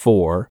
four